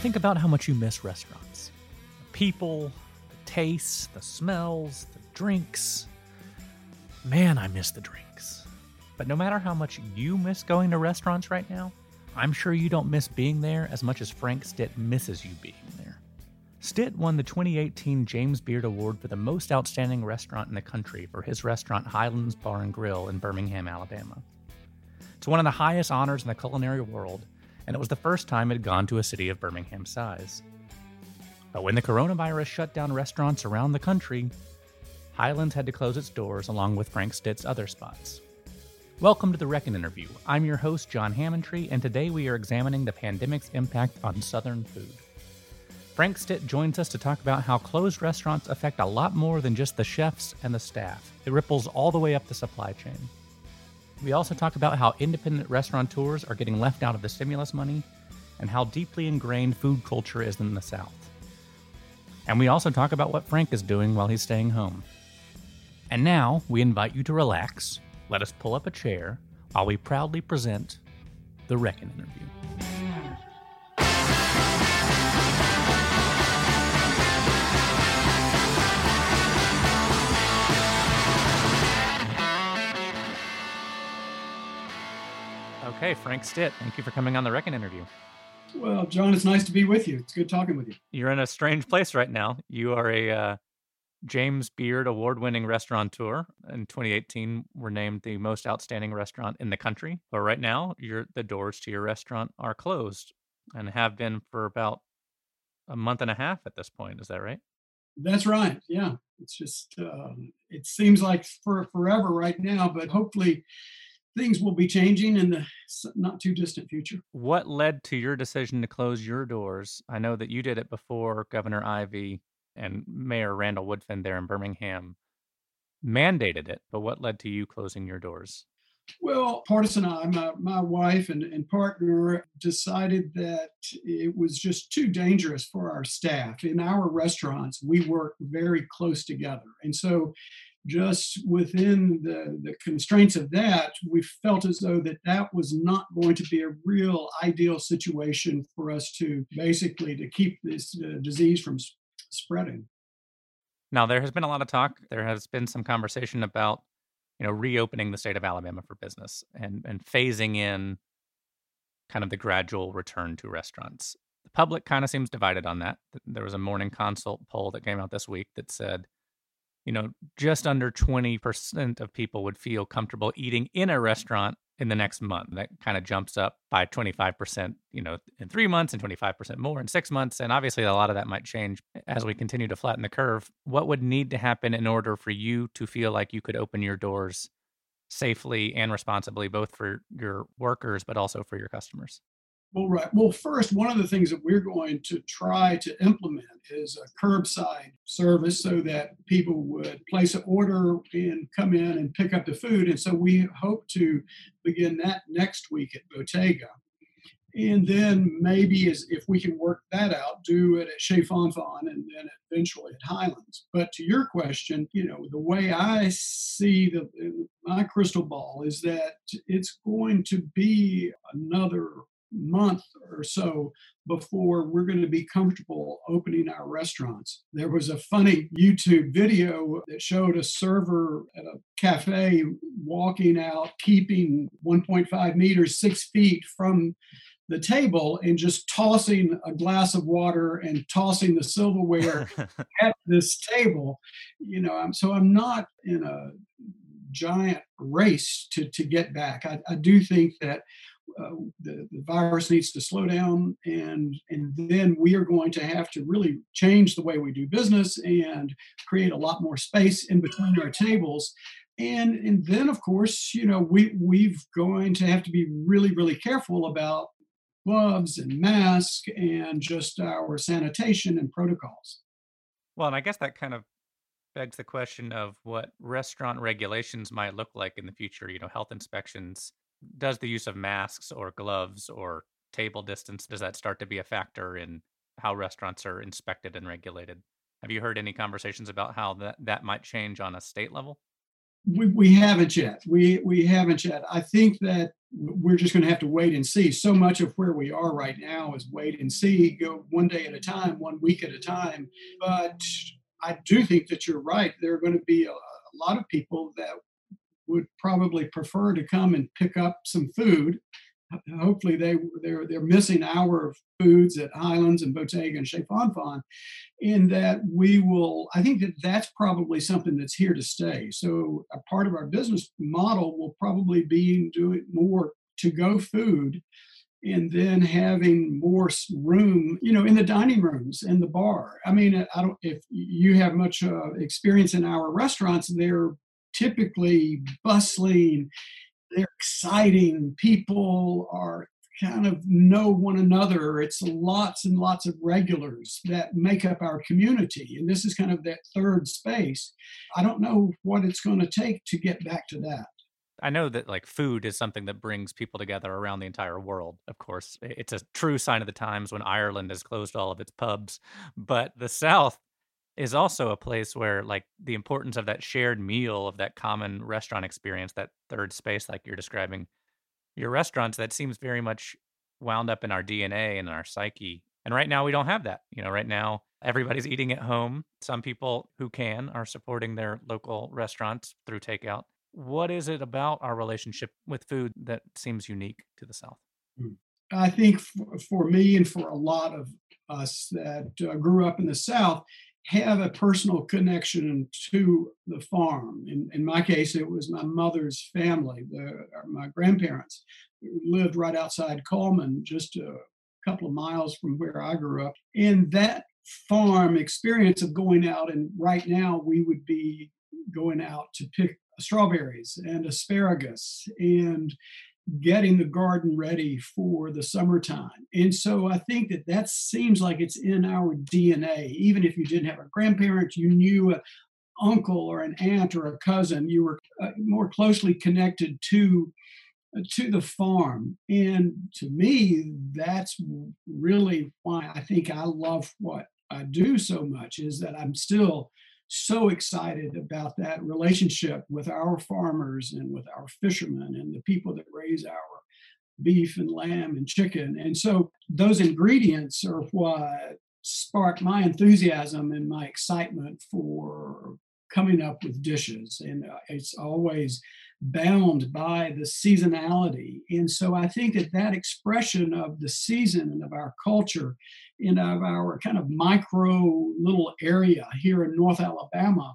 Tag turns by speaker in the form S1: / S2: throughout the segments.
S1: Think about how much you miss restaurants. The people, the tastes, the smells, the drinks. Man, I miss the drinks. But no matter how much you miss going to restaurants right now, I'm sure you don't miss being there as much as Frank Stitt misses you being there. Stitt won the 2018 James Beard Award for the most outstanding restaurant in the country for his restaurant Highlands Bar and Grill in Birmingham, Alabama. It's one of the highest honors in the culinary world, and it was the first time it had gone to a city of Birmingham size. But when the coronavirus shut down restaurants around the country, Highlands had to close its doors along with Frank Stitt's other spots. Welcome to the Reckon Interview. I'm your host, John Hammontree, and today we are examining the pandemic's impact on Southern food. Frank Stitt joins us to talk about how closed restaurants affect a lot more than just the chefs and the staff. It ripples all the way up the supply chain. We also talk about how independent restaurateurs are getting left out of the stimulus money and how deeply ingrained food culture is in the South. And we also talk about what Frank is doing while he's staying home. And now we invite you to relax, let us pull up a chair while we proudly present the Reckon interview. Okay, Frank Stitt, thank you for coming on the Reckon interview.
S2: Well, John, it's nice to be with you. It's good talking with you.
S1: You're in a strange place right now. You are a uh, James Beard award-winning restaurateur. In 2018, were named the most outstanding restaurant in the country. But right now, your the doors to your restaurant are closed and have been for about a month and a half at this point. Is that right?
S2: That's right. Yeah, it's just um, it seems like for forever right now, but hopefully things will be changing in the not too distant future.
S1: What led to your decision to close your doors? I know that you did it before Governor Ivey and Mayor Randall Woodfin there in Birmingham mandated it, but what led to you closing your doors?
S2: Well, Pardis and I, uh, my, my wife and, and partner, decided that it was just too dangerous for our staff. In our restaurants, we work very close together. And so just within the, the constraints of that, we felt as though that that was not going to be a real ideal situation for us to basically to keep this uh, disease from s- spreading.
S1: Now, there has been a lot of talk. There has been some conversation about, you know, reopening the state of Alabama for business and and phasing in kind of the gradual return to restaurants. The public kind of seems divided on that. There was a Morning Consult poll that came out this week that said you know, just under 20% of people would feel comfortable eating in a restaurant in the next month. That kind of jumps up by 25%, you know, in three months and 25% more in six months. And obviously, a lot of that might change as we continue to flatten the curve. What would need to happen in order for you to feel like you could open your doors safely and responsibly, both for your workers, but also for your customers?
S2: Well, right. Well, first, one of the things that we're going to try to implement is a curbside service so that people would place an order and come in and pick up the food. And so we hope to begin that next week at Bottega. And then maybe as if we can work that out, do it at Chez Fonfon and then eventually at Highlands. But to your question, you know, the way I see the my crystal ball is that it's going to be another month or so before we're going to be comfortable opening our restaurants. There was a funny YouTube video that showed a server at a cafe walking out, keeping 1.5 meters, six feet from the table and just tossing a glass of water and tossing the silverware at this table. You know, I'm, so I'm not in a giant race to, to get back. I, I do think that uh, the, the, virus needs to slow down and and then we are going to have to really change the way we do business and create a lot more space in between our tables and and then of course you know we we've going to have to be really really careful about gloves and masks and just our sanitation and protocols.
S1: Well, and I guess that kind of begs the question of what restaurant regulations might look like in the future. You know, health inspections. Does the use of masks or gloves or table distance does that start to be a factor in how restaurants are inspected and regulated? Have you heard any conversations about how that, that might change on a state level?
S2: We, we haven't yet. We we haven't yet. I think that we're just going to have to wait and see. So much of where we are right now is wait and see, go one day at a time, one week at a time. But I do think that you're right. There are going to be a, a lot of people that would probably prefer to come and pick up some food hopefully they they're they're missing our foods at Highlands and Bottega and Chez Fonfon, in that we will. I think that that's probably something that's here to stay. So a part of our business model will probably be doing more to go food. And then having more room, you know, in the dining rooms and the bar. I mean, I don't. If you have much uh, experience in our restaurants, they're typically bustling they're exciting. People are kind of know one another. It's lots and lots of regulars that make up our community. And this is kind of that third space. I don't know what it's going to take to get back to that.
S1: I know that like food is something that brings people together around the entire world. Of course, it's a true sign of the times when Ireland has closed all of its pubs, but the South is also a place where like the importance of that shared meal of that common restaurant experience that third space like you're describing your restaurants that seems very much wound up in our dna and our psyche and right now we don't have that you know right now everybody's eating at home some people who can are supporting their local restaurants through takeout what is it about our relationship with food that seems unique to the south
S2: hmm. i think for, me and for a lot of us that uh, grew up in the south have a personal connection to the farm. In, in my case, it was my mother's family, the, uh, my grandparents lived right outside Cullman, just a couple of miles from where I grew up. And that farm experience of going out, and right now we would be going out to pick strawberries and asparagus and getting the garden ready for the summertime. And so I think that that seems like it's in our DNA. Even if you didn't have a grandparent, you knew an uncle or an aunt or a cousin, you were uh, more closely connected to uh, to the farm. And to me, that's really why I think I love what I do so much is that I'm still so excited about that relationship with our farmers and with our fishermen and the people that raise our beef and lamb and chicken. And so those ingredients are what spark my enthusiasm and my excitement for coming up with dishes. And uh, it's always bound by the seasonality. And so I think that that expression of the season and of our culture in our kind of micro little area here in North Alabama,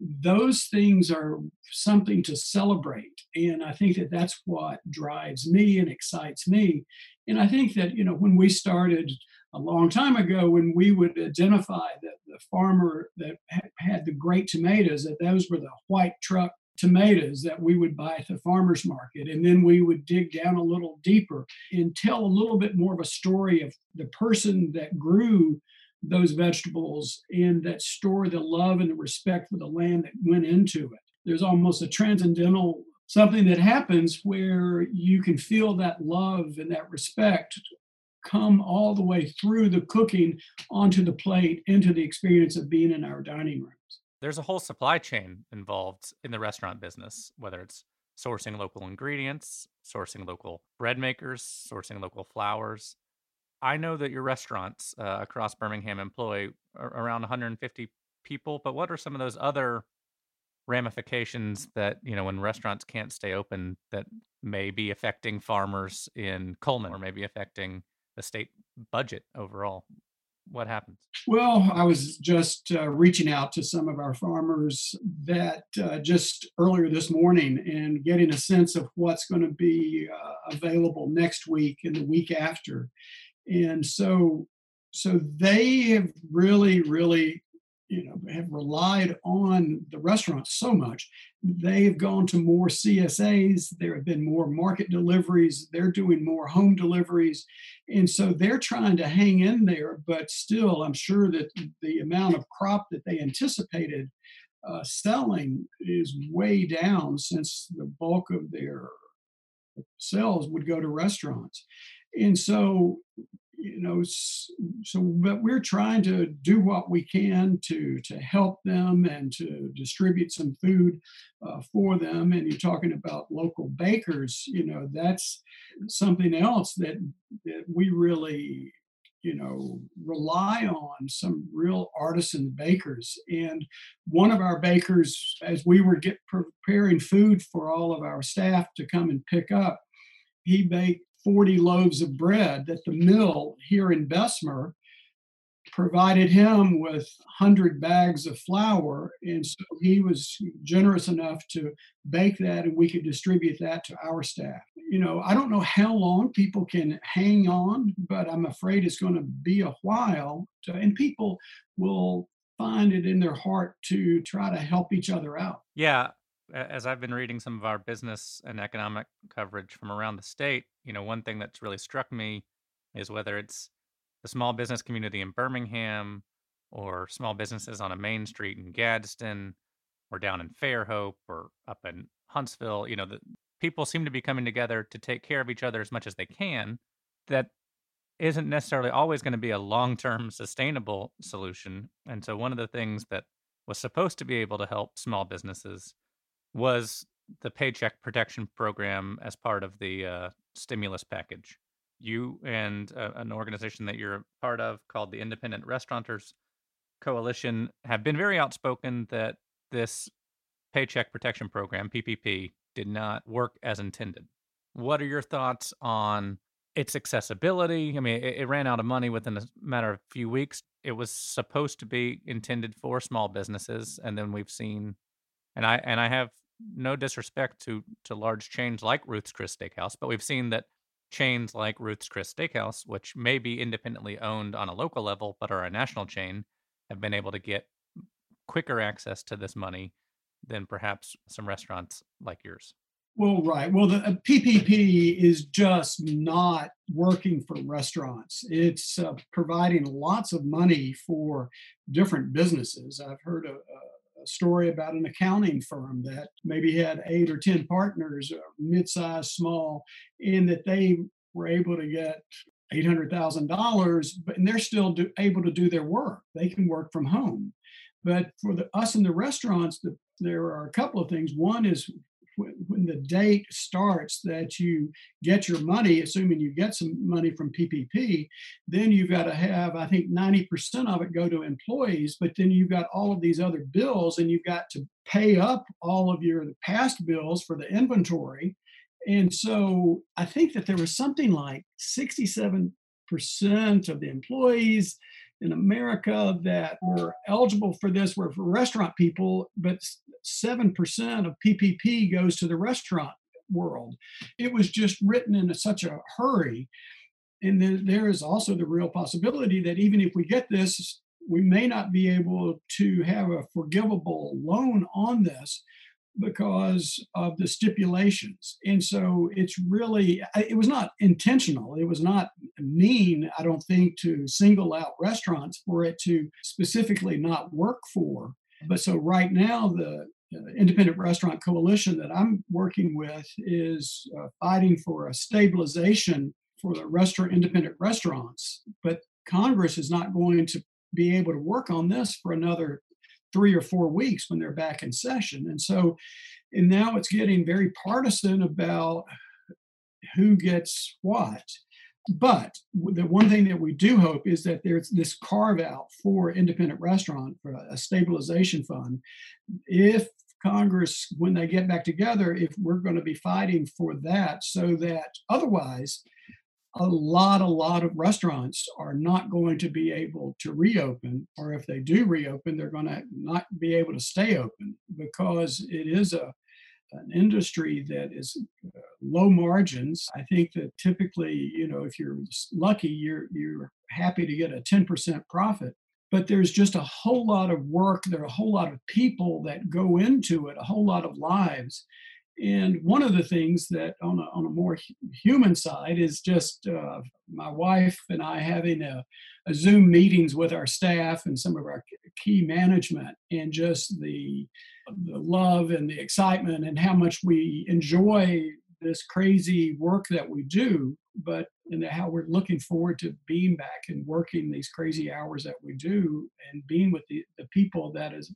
S2: those things are something to celebrate. And I think that that's what drives me and excites me. And I think that, you know, when we started a long time ago, when we would identify that the farmer that had the great tomatoes, that those were the white truck tomatoes that we would buy at the farmers market. And then we would dig down a little deeper and tell a little bit more of a story of the person that grew those vegetables and that store the love and the respect for the land that went into it. There's almost a transcendental something that happens where you can feel that love and that respect come all the way through the cooking onto the plate into the experience of being in our dining rooms
S1: there's a whole supply chain involved in the restaurant business, whether it's sourcing local ingredients, sourcing local bread makers, sourcing local flours. I know that your restaurants uh, across Birmingham employ around 150 people, but what are some of those other ramifications that, you know, when restaurants can't stay open that may be affecting farmers in Cullman or maybe affecting the state budget overall? What happens?
S2: Well, I was just uh, reaching out to some of our farmers that uh, just earlier this morning and getting a sense of what's going to be uh, available next week and the week after. And so so they have really really you know have relied on the restaurants so much they've gone to more csas there have been more market deliveries they're doing more home deliveries and so they're trying to hang in there but still i'm sure that the amount of crop that they anticipated uh, selling is way down since the bulk of their sales would go to restaurants. And so you know so but we're trying to do what we can to to help them and to distribute some food uh, for them. And you're talking about local bakers you know that's something else that that we really you know rely on some real artisan bakers. And one of our bakers as we were get preparing food for all of our staff to come and pick up he baked 40 loaves of bread that the mill here in Bessemer provided him with 100 bags of flour. And so he was generous enough to bake that and we could distribute that to our staff. You know, I don't know how long people can hang on, but I'm afraid it's going to be a while. To, and people will find it in their heart to try to help each other out.
S1: Yeah as I've been reading some of our business and economic coverage from around the state, you know, one thing that's really struck me is whether it's the small business community in Birmingham or small businesses on a main street in Gadsden or down in Fairhope or up in Huntsville, you know, the people seem to be coming together to take care of each other as much as they can. That isn't necessarily always going to be a long-term sustainable solution. And so one of the things that was supposed to be able to help small businesses was the Paycheck Protection Program as part of the uh, stimulus package. You and uh, an organization that you're part of called the Independent Restaurateurs Coalition have been very outspoken that this Paycheck Protection Program, PPP, did not work as intended. What are your thoughts on its accessibility? I mean, it, it ran out of money within a matter of a few weeks. It was supposed to be intended for small businesses, and then we've seen, and I and I have no disrespect to to large chains like Ruth's Chris Steakhouse, but we've seen that chains like Ruth's Chris Steakhouse, which may be independently owned on a local level but are a national chain, have been able to get quicker access to this money than perhaps some restaurants like yours.
S2: Well, right. Well, the PPP uh, is just not working for restaurants. It's uh, providing lots of money for different businesses. I've heard a, a story about an accounting firm that maybe had eight or 10 partners, uh, mid sized, small, and that they were able to get $800,000, but and they're still do, able to do their work. They can work from home. But for the, us in the restaurants, the, there are a couple of things. One is when the date starts that you get your money, assuming you get some money from PPP, then you've got to have, I think, 90% of it go to employees, but then you've got all of these other bills and you've got to pay up all of your past bills for the inventory. And so I think that there was something like 67% of the employees in America that were eligible for this were for restaurant people, but 7% of PPP goes to the restaurant world. It was just written in a, such a hurry. And then there is also the real possibility that even if we get this, we may not be able to have a forgivable loan on this because of the stipulations. And so it's really, it was not intentional. It was not mean, I don't think, to single out restaurants for it to specifically not work for. But so right now, the Independent Restaurant Coalition that I'm working with is uh, fighting for a stabilization for the restaurant independent restaurants. But Congress is not going to be able to work on this for another three or four weeks when they're back in session. And so, and now it's getting very partisan about who gets what. But the one thing that we do hope is that there's this carve out for independent restaurant for a stabilization fund. If Congress, when they get back together, if we're going to be fighting for that, so that otherwise a lot, a lot of restaurants are not going to be able to reopen, or if they do reopen, they're going to not be able to stay open because it is a an industry that is uh, low margins. I think that typically, you know, if you're lucky, you're you're happy to get a 10% profit. but there's just a whole lot of work. There are a whole lot of people that go into it, a whole lot of lives. And one of the things that, on a, on a more human side, is just uh, my wife and I having a, a, Zoom meetings with our staff and some of our key management, and just the the love and the excitement and how much we enjoy this crazy work that we do, but and how we're looking forward to being back and working these crazy hours that we do and being with the, the people that is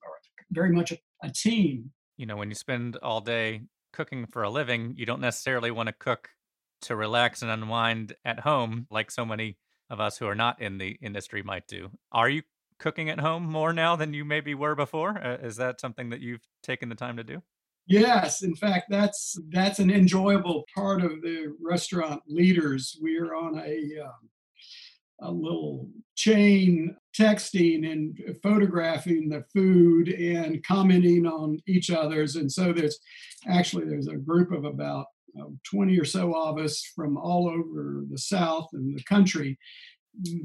S2: very much a, a team.
S1: You know, when you spend all day cooking for a living, you don't necessarily want to cook to relax and unwind at home like so many of us who are not in the industry might do. Are you cooking at home more now than you maybe were before? Uh, is that something that you've taken the time to do?
S2: Yes, in fact, that's that's an enjoyable part of the restaurant leaders. We are on a um, a little chain texting and photographing the food and commenting on each other's, and so there's actually there's a group of about uh, 20 or so of us from all over the South and the country.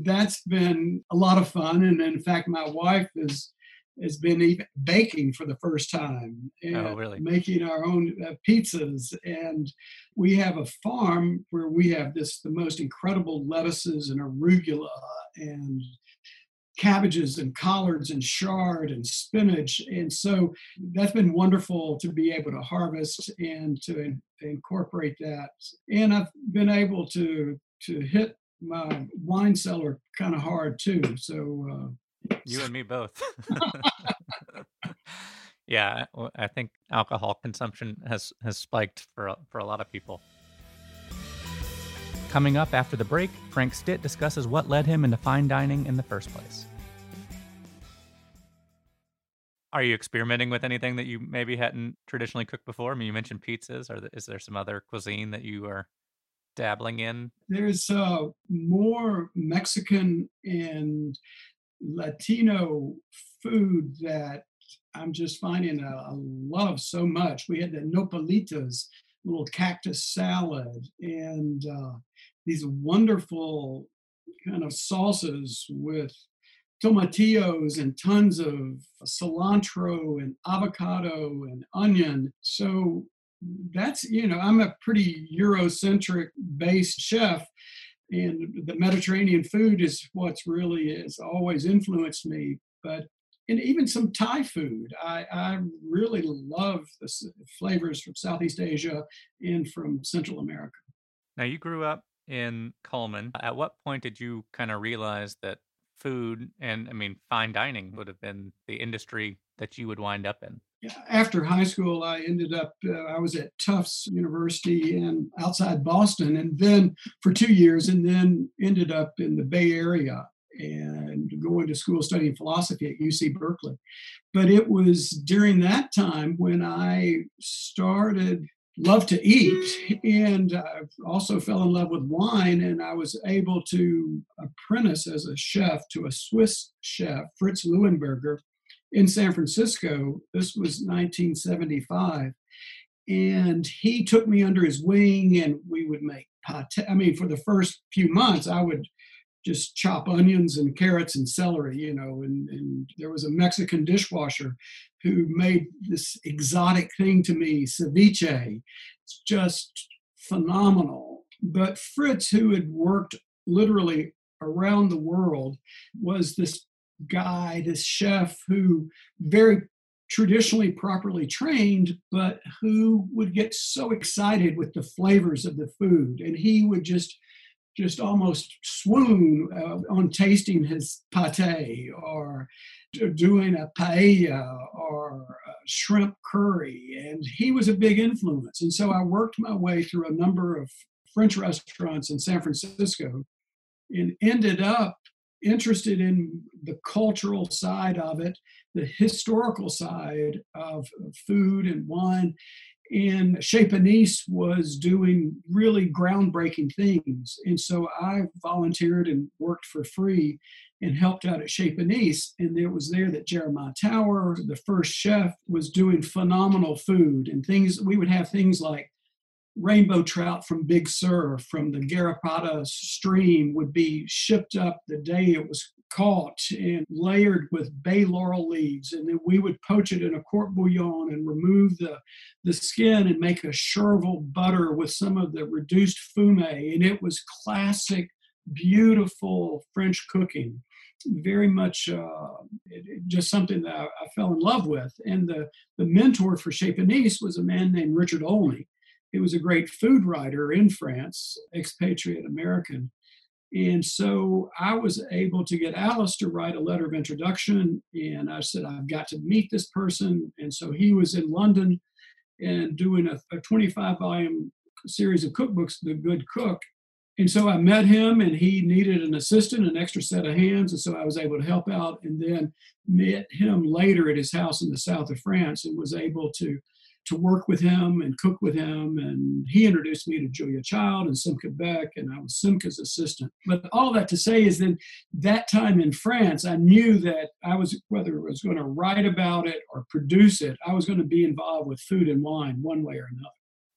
S2: That's been a lot of fun, and in fact, my wife is has been even baking for the first time
S1: oh, and oh, really?
S2: making our own uh, pizzas. And we have a farm where we have this the most incredible lettuces and arugula and cabbages and collards and chard and spinach. And so that's been wonderful to be able to harvest and to in, incorporate that. And i've been able to to hit my wine cellar kind of hard too. So uh,
S1: you and me both. yeah, I think alcohol consumption has has spiked for for a lot of people. Coming up after the break, Frank Stitt discusses what led him into fine dining in the first place. Are you experimenting with anything that you maybe hadn't traditionally cooked before? I mean, you mentioned pizzas. Or is there some other cuisine that you are dabbling in?
S2: There's uh, more Mexican and Latino food that I'm just finding a love so much. We had the nopalitos, little cactus salad, and uh, these wonderful kind of sauces with tomatillos and tons of cilantro and avocado and onion. So that's, you know, I'm a pretty Eurocentric based chef and the Mediterranean food is what's really has always influenced me. But and even some Thai food, I, I really love the flavors from Southeast Asia and from Central America.
S1: Now you grew up in Cullman. At what point did you kind of realize that food and I mean fine dining would have been the industry that you would wind up in?
S2: after high school, I ended up, uh, I was at Tufts University and outside Boston, and then for two years, and then ended up in the Bay Area and going to school studying philosophy at UC Berkeley. But it was during that time when I started love to eat and I also fell in love with wine and I was able to apprentice as a chef to a Swiss chef Fritz Leuenberger in San Francisco. This was 1975. And he took me under his wing and we would make pate. I mean, for the first few months, I would just chop onions and carrots and celery, you know. And, and there was a Mexican dishwasher who made this exotic thing to me, ceviche. It's just phenomenal. But Fritz, who had worked literally around the world, was this guy, this chef who very traditionally properly trained, but who would get so excited with the flavors of the food. And he would just just almost swoon uh, on tasting his pate or doing a paella or a shrimp curry. And he was a big influence. And so I worked my way through a number of French restaurants in San Francisco and ended up interested in the cultural side of it, the historical side of food and wine. And Chez Panisse was doing really groundbreaking things. And so I volunteered and worked for free and helped out at Chez Panisse. And it was there that Jeremiah Tower, the first chef, was doing phenomenal food and things. We would have things like rainbow trout from Big Sur from the Garrapatas stream would be shipped up the day it was caught and layered with bay laurel leaves. And then we would poach it in a court bouillon and remove the, the skin and make a chervil butter with some of the reduced fume. And it was classic, beautiful French cooking. Very much uh, it, it, just something that I, I, fell in love with. And the, the mentor for Chez Panisse was a man named Richard Olney. He was a great food writer in France, expatriate American and so I was able to get Alice to write a letter of introduction. And I said, I've got to meet this person. And so he was in London and doing a, a 25 volume series of cookbooks, The Good Cook. And so I met him, and he needed an assistant, an extra set of hands. And so I was able to help out, and then met him later at his house in the south of France and was able to to work with him and cook with him. And he introduced me to Julia Child and Simca Beck, and I was Simca's assistant. But all that to say is that that time in France, I knew that I was, whether it was going to write about it or produce it, I was going to be involved with food and wine one way or another.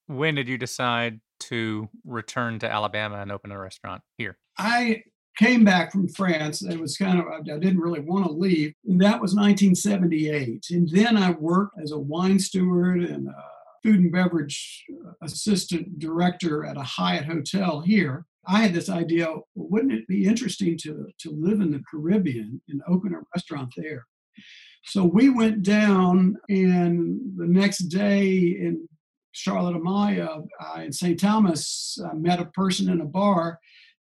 S1: When did you decide to return to Alabama and open a restaurant here?
S2: I came back from France. It was kind of, I didn't really want to leave. And that was 1978. And then I worked as a wine steward and food and beverage assistant director at a Hyatt hotel here. I had this idea, wouldn't it be interesting to, to live in the Caribbean and open a restaurant there? So we went down, and the next day in Charlotte Amalie uh, in St. Thomas, I met a person in a bar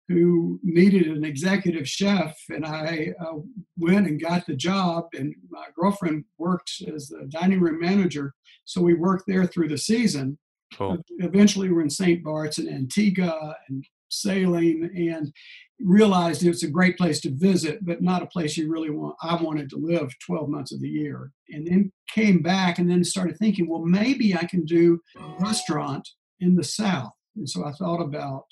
S2: who needed an executive chef, and I uh, went and got the job. And my girlfriend worked as the dining room manager, so we worked there through the season. Cool. Eventually, we're in St. Bart's and Antigua and sailing, and realized it was a great place to visit, but not a place you really want. I wanted to live 12 months of the year, and then came back and then started thinking, well, maybe I can do a restaurant in the South. And so I thought about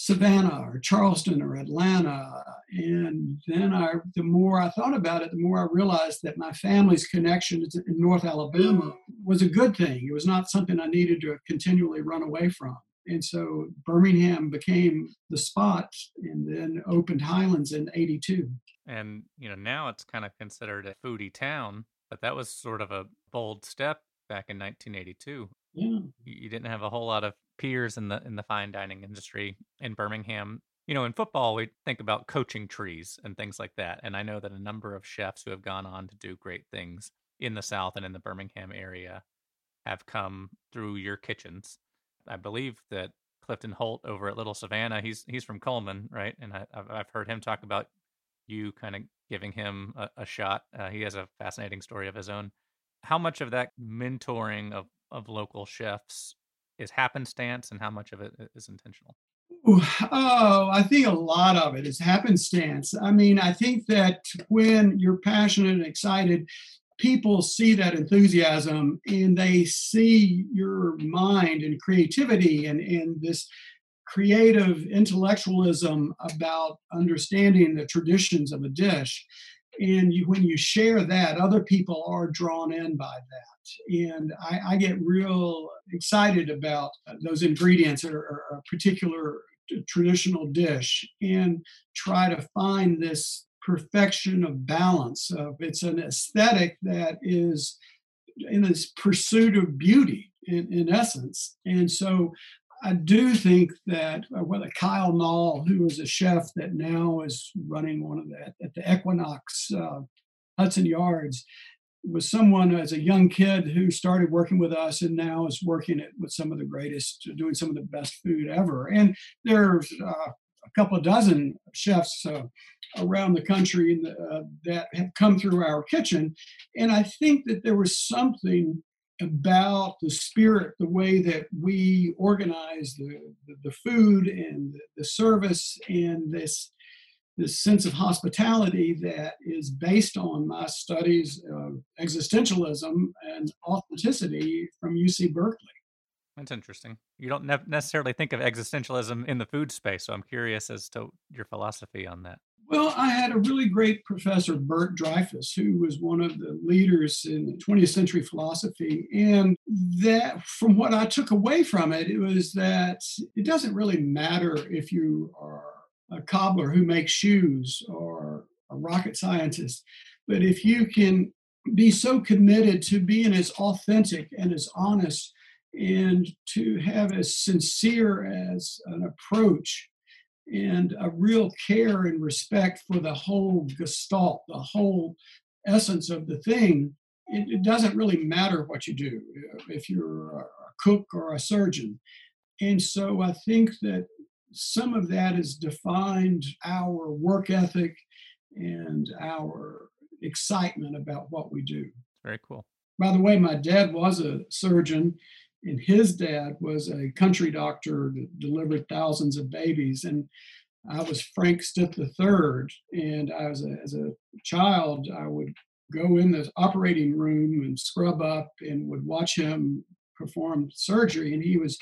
S2: Savannah or Charleston or Atlanta. And then I, the more I thought about it, the more I realized that my family's connection in North Alabama was a good thing. It was not something I needed to continually run away from. And so Birmingham became the spot and then opened Highlands in 82.
S1: And, you know, now it's kind of considered a foodie town, but that was sort of a bold step back in 1982. Yeah. You didn't have a whole lot of peers in the in the fine dining industry in Birmingham. You know, in football, we think about coaching trees and things like that. And I know that a number of chefs who have gone on to do great things in the South and in the Birmingham area have come through your kitchens. I believe that Clifton Holt over at Little Savannah, he's he's from Cullman, right? And I, have heard him talk about you kind of giving him a, a shot. Uh, he has a fascinating story of his own. How much of that mentoring of of local chefs is happenstance and how much of it is intentional?
S2: Oh, I think a lot of it is happenstance. I mean, I think that when you're passionate and excited, people see that enthusiasm and they see your mind and creativity and, and this creative intellectualism about understanding the traditions of a dish. And you, when you share that, other people are drawn in by that. And I, I get real excited about those ingredients or, or a particular traditional dish and try to find this perfection of balance of it's an aesthetic that is in this pursuit of beauty in, in essence and so I do think that uh, whether Kyle Knall, who is a chef that now is running one of the at the Equinox uh, Hudson Yards, was someone as a young kid who started working with us and now is working with some of the greatest, doing some of the best food ever. And there's uh, a couple of dozen chefs uh, around the country uh, that have come through our kitchen. And I think that there was something about the spirit, the way that we organize the, the, the food and the, service and this this sense of hospitality that is based on my studies of existentialism and authenticity from UC Berkeley.
S1: That's interesting. You don't ne- necessarily think of existentialism in the food space, so I'm curious as to your philosophy on that.
S2: Well, I had a really great professor, Bert Dreyfus, who was one of the leaders in 20th century philosophy. And that, from what I took away from it, it was that it doesn't really matter if you are a cobbler who makes shoes or a rocket scientist, but if you can be so committed to being as authentic and as honest and to have as sincere as an approach and a real care and respect for the whole gestalt, the whole essence of the thing, it, it, doesn't really matter what you do uh, if you're a cook or a surgeon. And so I think that some of that has defined our work ethic and our excitement about what we do.
S1: Very cool.
S2: By the way, my dad was a surgeon, and his dad was a country doctor that delivered thousands of babies. And I was Frank Stitt III, and I was a, as a child, I would go in the operating room and scrub up and would watch him perform surgery. And he was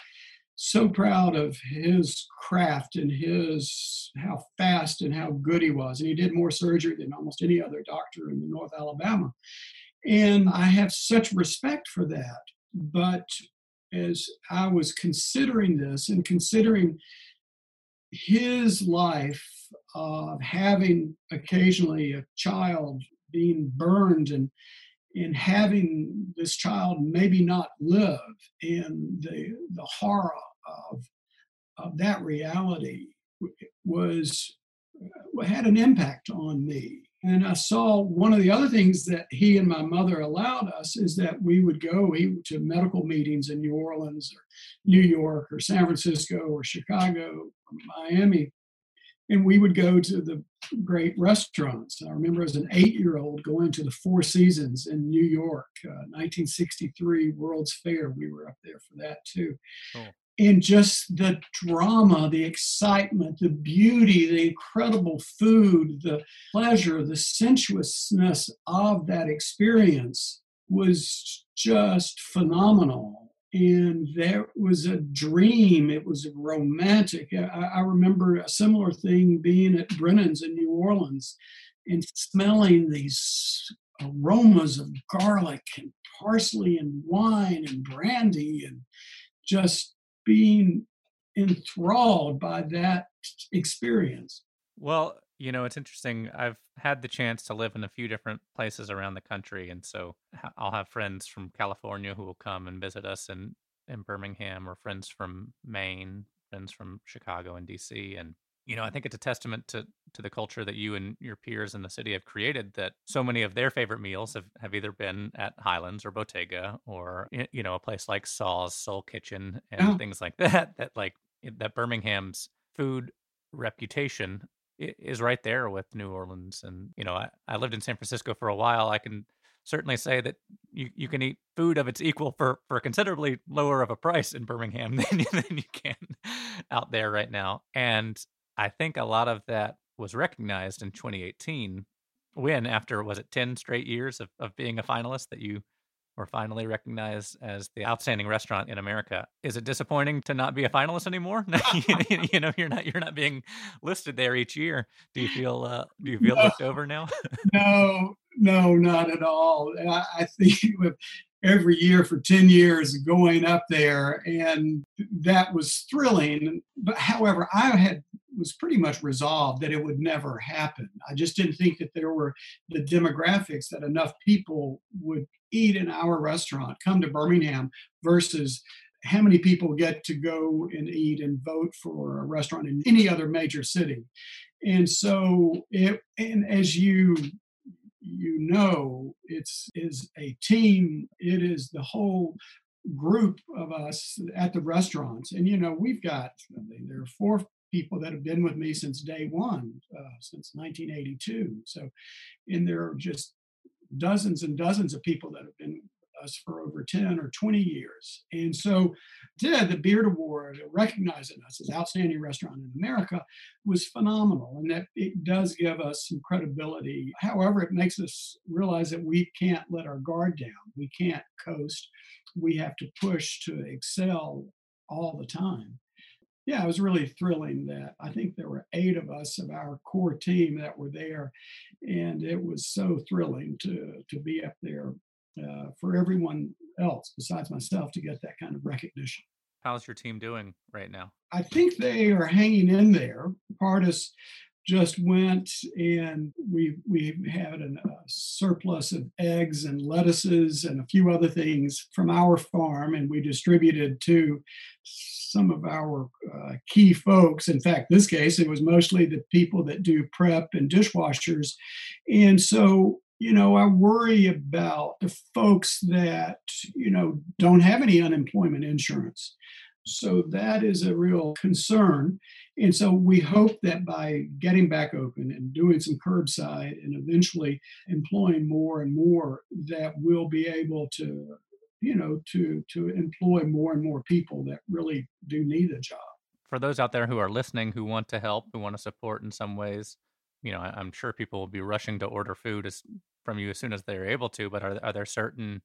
S2: so proud of his craft and his how fast and how good he was. And he did more surgery than almost any other doctor in North Alabama. And I have such respect for that. But as I was considering this and considering his life of having occasionally a child being burned and and having this child maybe not live and the the horror of of that reality was uh, had an impact on me and I saw one of the other things that he and my mother allowed us is that we would go to medical meetings in New Orleans or New York or San Francisco or Chicago or Miami. And we would go to the great restaurants. I remember as an eight year old going to the Four Seasons in New York, uh, 1963 World's Fair. We were up there for that too. Oh and just the drama, the excitement, the beauty, the incredible food, the pleasure, the sensuousness of that experience was just phenomenal. And there was a dream, it was romantic. I, I remember a similar thing being at Brennan's in New Orleans and smelling these aromas of garlic and parsley and wine and brandy and just being enthralled by that experience.
S1: Well, you know, it's interesting. I've had the chance to live in a few different places around the country. And so I'll have friends from California who will come and visit us in, in Birmingham, or friends from Maine, friends from Chicago and DC. And you know, I think it's a testament to to the culture that you and your peers in the city have created that so many of their favorite meals have, have either been at Highlands or Bottega or you know, a place like Saw's Soul Kitchen and oh. things like that that like that Birmingham's food reputation is right there with New Orleans and you know, I, I lived in San Francisco for a while. I can certainly say that you, you can eat food of its equal for, for considerably lower of a price in Birmingham than, than you can out there right now. And I think a lot of that was recognized in 2018 when, after was it 10 straight years of, of being a finalist, that you were finally recognized as the outstanding restaurant in America. Is it disappointing to not be a finalist anymore? you know, you're not you're not being listed there each year. Do you feel uh, do you feel no, looked over now?
S2: no, no, not at all. I, I think with every year for 10 years going up there and that was thrilling but however i had was pretty much resolved that it would never happen. I just didn't think that there were the demographics that enough people would eat in our restaurant come to birmingham versus how many people get to go and eat and vote for a restaurant in any other major city. And so it and as you you know it's is a team. It is the whole group of us at the restaurants. And you know we've got I mean, there are four people that have been with me since day one uh, since 1982 so and there are just dozens and dozens of people that have been with us for over 10 or 20 years. And so, did the Beard Award recognizing us as outstanding restaurant in America was phenomenal, and that it does give us some credibility. However, it makes us realize that we can't let our guard down. We can't coast. We have to push to excel all the time. Yeah, it was really thrilling that I think there were eight of us of our core team that were there, and it was so thrilling to to be up there uh, for everyone else besides myself to get that kind of recognition.
S1: How's your team doing right now?
S2: I think they are hanging in there. Pardis just went and we we had a surplus of eggs and lettuces and a few other things from our farm, and we distributed to some of our uh, key folks. In fact, this case, it was mostly the people that do prep and dishwashers, and so you know, I worry about the folks that, you know, don't have any unemployment insurance. So that is a real concern. And so we hope that by getting back open and doing some curbside and eventually employing more and more, that we'll be able to, you know, to to employ more and more people that really do need a job.
S1: For those out there who are listening who want to help, who want to support in some ways, you know, I'm sure people will be rushing to order food as, from you as soon as they're able to. But are are there certain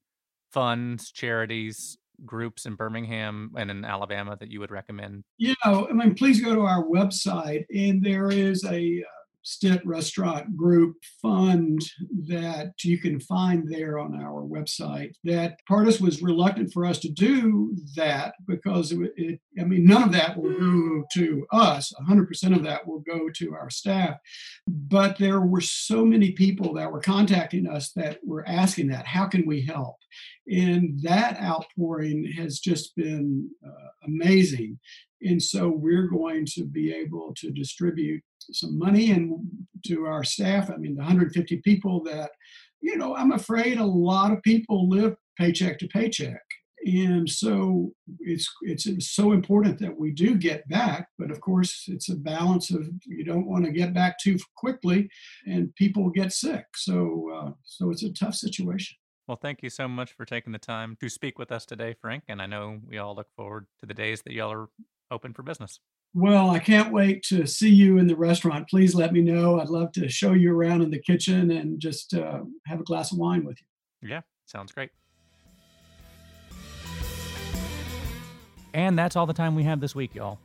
S1: funds, charities, groups in Birmingham and in Alabama that you would recommend?
S2: Yeah, I mean, please go to our website, and there is a uh, Stitt Restaurant Group fund that you can find there on our website. That Pardis was reluctant for us to do that because it, it, I mean, none of that will go to us. 100% of that will go to our staff. But there were so many people that were contacting us that were asking that, how can we help? And that outpouring has just been uh, amazing. And so we're going to be able to distribute some money and to our staff. I mean, the 150 people that, you know, I'm afraid a lot of people live paycheck to paycheck. And so it's it's so important that we do get back, but of course it's a balance of you don't want to get back too quickly, and people get sick. So uh, so it's a tough situation.
S1: Well, thank you so much for taking the time to speak with us today, Frank. And I know we all look forward to the days that y'all are open for business.
S2: Well, I can't wait to see you in the restaurant. Please let me know. I'd love to show you around in the kitchen and just uh, have a glass of wine with you.
S1: Yeah, sounds great. And that's all the time we have this week, y'all.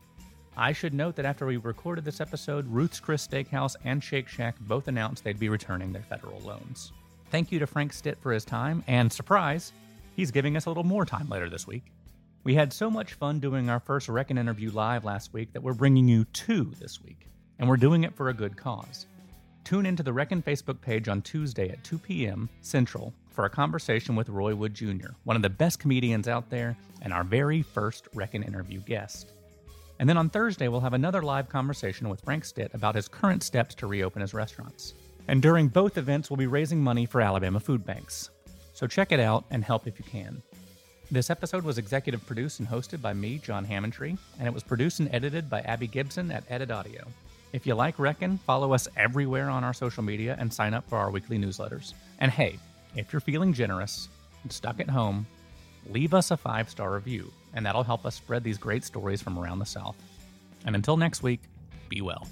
S1: I should note that after we recorded this episode, Ruth's Chris Steakhouse and Shake Shack both announced they'd be returning their federal loans. Thank you to Frank Stitt for his time, and surprise, he's giving us a little more time later this week. We had so much fun doing our first Reckon interview live last week that we're bringing you two this week, and we're doing it for a good cause. Tune into the Reckon Facebook page on Tuesday at 2 p.m. Central for a conversation with Roy Wood Jr., one of the best comedians out there and our very first Reckon interview guest. And then on Thursday, we'll have another live conversation with Frank Stitt about his current steps to reopen his restaurants. And during both events, we'll be raising money for Alabama food banks. So check it out and help if you can. This episode was executive produced and hosted by me, John Hammontree, and it was produced and edited by Abby Gibson at Edit Audio. If you like Reckon, follow us everywhere on our social media and sign up for our weekly newsletters. And hey, if you're feeling generous and stuck at home, leave us a five star review, and that'll help us spread these great stories from around the South. And until next week, be well.